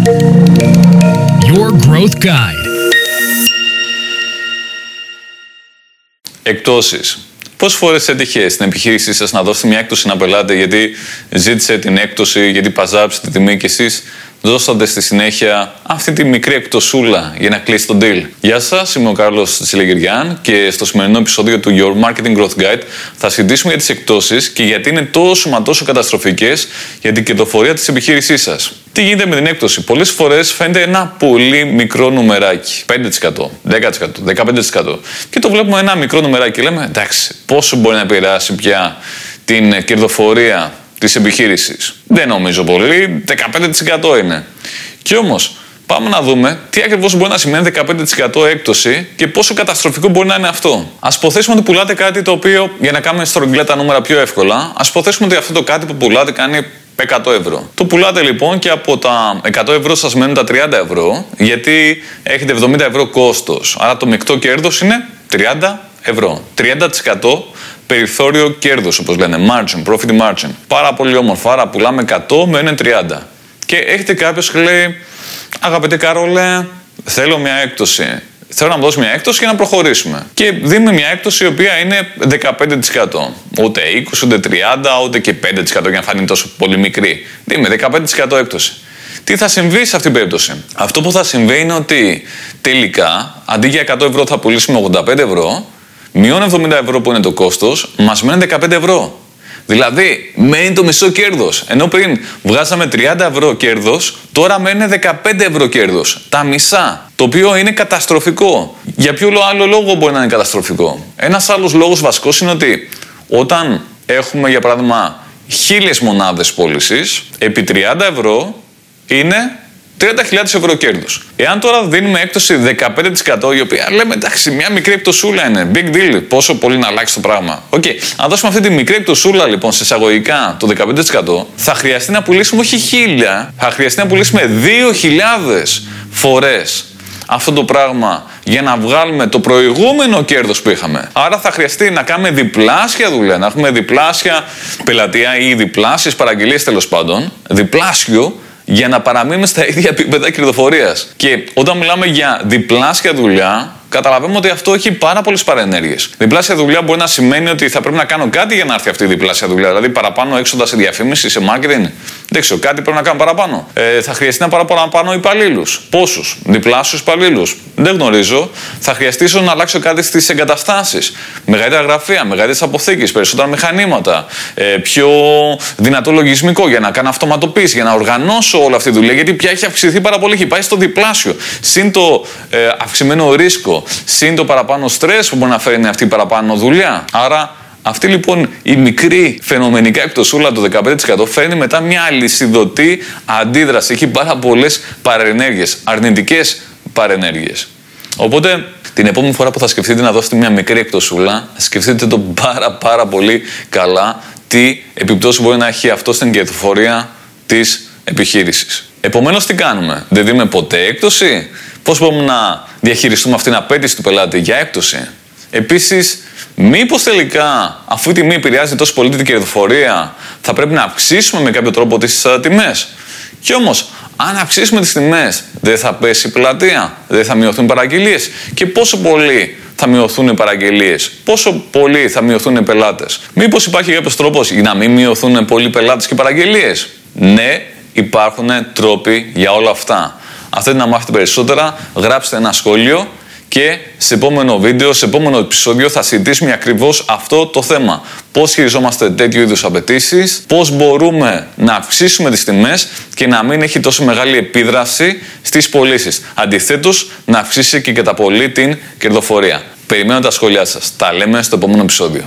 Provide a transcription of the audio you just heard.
Your Growth Guide. Εκτόσεις. Πόσε φορέ έτυχε στην επιχείρησή σας να δώσετε μια έκπτωση να πελάτε γιατί ζήτησε την έκπτωση, γιατί παζάψετε τη τιμή και εσείς δώσατε στη συνέχεια αυτή τη μικρή εκτοσούλα για να κλείσει τον deal. Γεια σας, είμαι ο Κάρλος Τσιλεγυριάν και στο σημερινό επεισόδιο του Your Marketing Growth Guide θα συζητήσουμε για τις εκτόσει και γιατί είναι τόσο μα τόσο καταστροφικές για την κερδοφορία της επιχείρησής σας. Τι γίνεται με την έκπτωση; Πολλές φορές φαίνεται ένα πολύ μικρό νουμεράκι. 5%, 10%, 15%. Και το βλέπουμε ένα μικρό νουμεράκι και λέμε εντάξει, πόσο μπορεί να επηρεάσει πια την κερδοφορία της επιχείρησης; Δεν νομίζω πολύ, 15% είναι. Και όμως, πάμε να δούμε τι ακριβώς μπορεί να σημαίνει 15% έκπτωση και πόσο καταστροφικό μπορεί να είναι αυτό. Α υποθέσουμε ότι πουλάτε κάτι το οποίο, για να κάνουμε στρογγυλά τα νούμερα πιο εύκολα, ας υποθέσουμε ότι αυτό το κάτι που πουλάτε κάνει 100 ευρώ. Το πουλάτε λοιπόν και από τα 100 ευρώ σας μένουν τα 30 ευρώ, γιατί έχετε 70 ευρώ κόστος. Άρα το μεικτό κέρδος είναι 30 ευρώ. 30% περιθώριο κέρδος, όπως λένε, margin, profit margin. Πάρα πολύ όμορφα, άρα πουλάμε 100, μένουν 30. Και έχετε κάποιος που λέει, αγαπητέ Καρόλε, θέλω μια έκπτωση. Θέλω να μου δώσει μια έκπτωση για να προχωρήσουμε. Και δίνουμε μια έκπτωση η οποία είναι 15%. Ούτε 20, ούτε 30, ούτε και 5% για να φανεί τόσο πολύ μικρή. Δίνουμε 15% έκπτωση. Τι θα συμβεί σε αυτήν την περίπτωση; Αυτό που θα συμβεί είναι ότι τελικά αντί για 100 ευρώ θα πουλήσουμε 85 ευρώ Μειώνει 70 ευρώ που είναι το κόστος, μας μένει 15 ευρώ. Δηλαδή, μένει το μισό κέρδος. Ενώ πριν βγάζαμε 30 ευρώ κέρδος, τώρα μένει 15 ευρώ κέρδος. Τα μισά. Το οποίο είναι καταστροφικό. Για ποιο άλλο λόγο μπορεί να είναι καταστροφικό; Ένας άλλος λόγος βασικός είναι ότι όταν έχουμε, για παράδειγμα, χίλιες μονάδες πώλησης, επί 30 ευρώ είναι 30.000 ευρώ κέρδος. Εάν τώρα δίνουμε έκπτωση 15%, η οποία λέμε εντάξει, μια μικρή εκπτωσούλα είναι, big deal, πόσο πολύ να αλλάξει το πράγμα. OK, okay. αν δώσουμε αυτή τη μικρή εκπτωσούλα λοιπόν σε εισαγωγικά το 15%, θα χρειαστεί να πουλήσουμε όχι 1000, θα χρειαστεί να πουλήσουμε 2.000 φορές αυτό το πράγμα για να βγάλουμε το προηγούμενο κέρδος που είχαμε. Άρα θα χρειαστεί να κάνουμε διπλάσια δουλειά, να έχουμε διπλάσια πελατεία ή διπλάσιες παραγγελίες τέλος πάντων, διπλάσιο για να παραμείνουμε στα ίδια επίπεδα κερδοφορίας. Και όταν μιλάμε για διπλάσια δουλειά, καταλαβαίνουμε ότι αυτό έχει πάρα πολλές παρενέργειες. Διπλάσια δουλειά μπορεί να σημαίνει ότι θα πρέπει να κάνω κάτι για να έρθει αυτή η διπλάσια δουλειά. Δηλαδή παραπάνω έξοδα σε διαφήμιση, σε marketing. Δεν ξέρω, κάτι πρέπει να κάνω παραπάνω. Ε, θα χρειαστεί να πάρω παραπάνω υπαλλήλους. Πόσους, διπλάσιους υπαλλήλους. Δεν γνωρίζω. Θα χρειαστεί ίσω να αλλάξω κάτι στις εγκαταστάσεις. Μεγαλύτερα γραφεία, μεγαλύτερες αποθήκες, περισσότερα μηχανήματα. Ε, πιο δυνατό λογισμικό για να κάνω αυτοματοποίηση, για να οργανώσω όλη αυτή τη δουλειά. Γιατί πια έχει αυξηθεί πάρα πολύ, έχει πάει στο διπλάσιο. Συν το ε, αυξημένο ρίσκο, συν το παραπάνω στρες που μπορεί να φέρει αυτή η παραπάνω δουλειά. Άρα αυτή λοιπόν η μικρή φαινομενικά εκτοσούλα το 15% φέρνει μετά μια αλυσιδωτή αντίδραση. Έχει πάρα πολλές παρενέργειες, αρνητικές παρενέργειες. Οπότε την επόμενη φορά που θα σκεφτείτε να δώσετε μια μικρή εκτοσούλα, σκεφτείτε το πάρα πάρα πολύ καλά τι επιπτώσεις μπορεί να έχει αυτό στην κερδοφορία της επιχείρησης. Επομένως, τι κάνουμε, δεν δίνουμε ποτέ έκπτωση; Πώς μπορούμε να διαχειριστούμε αυτήν την απέτηση του πελάτη για έκπτωση; Επίσης, μήπως τελικά, αφού η τιμή επηρεάζει τόσο πολύ την κερδοφορία, θα πρέπει να αυξήσουμε με κάποιο τρόπο τις τιμές; Και όμως, αν αυξήσουμε τις τιμές, δεν θα πέσει η πλατεία, δεν θα μειωθούν οι παραγγελίες. Και πόσο πολύ θα μειωθούν οι παραγγελίες, πόσο πολύ θα μειωθούν οι πελάτες; Μήπως υπάρχει κάποιος τρόπος για να μην μειωθούν πολλοί πελάτες και παραγγελίες; Ναι, υπάρχουν τρόποι για όλα αυτά. Αν θέλετε να μάθετε περισσότερα, γράψτε ένα σχόλιο και σε επόμενο βίντεο, σε επόμενο επεισόδιο θα συζητήσουμε ακριβώς αυτό το θέμα. Πώς χειριζόμαστε τέτοιου είδους απαιτήσεις, πώς μπορούμε να αυξήσουμε τις τιμές και να μην έχει τόσο μεγάλη επίδραση στις πωλήσεις. Αντιθέτως, να αυξήσει και κατά πολύ την κερδοφορία. Περιμένω τα σχόλιά σας. Τα λέμε στο επόμενο επεισόδιο.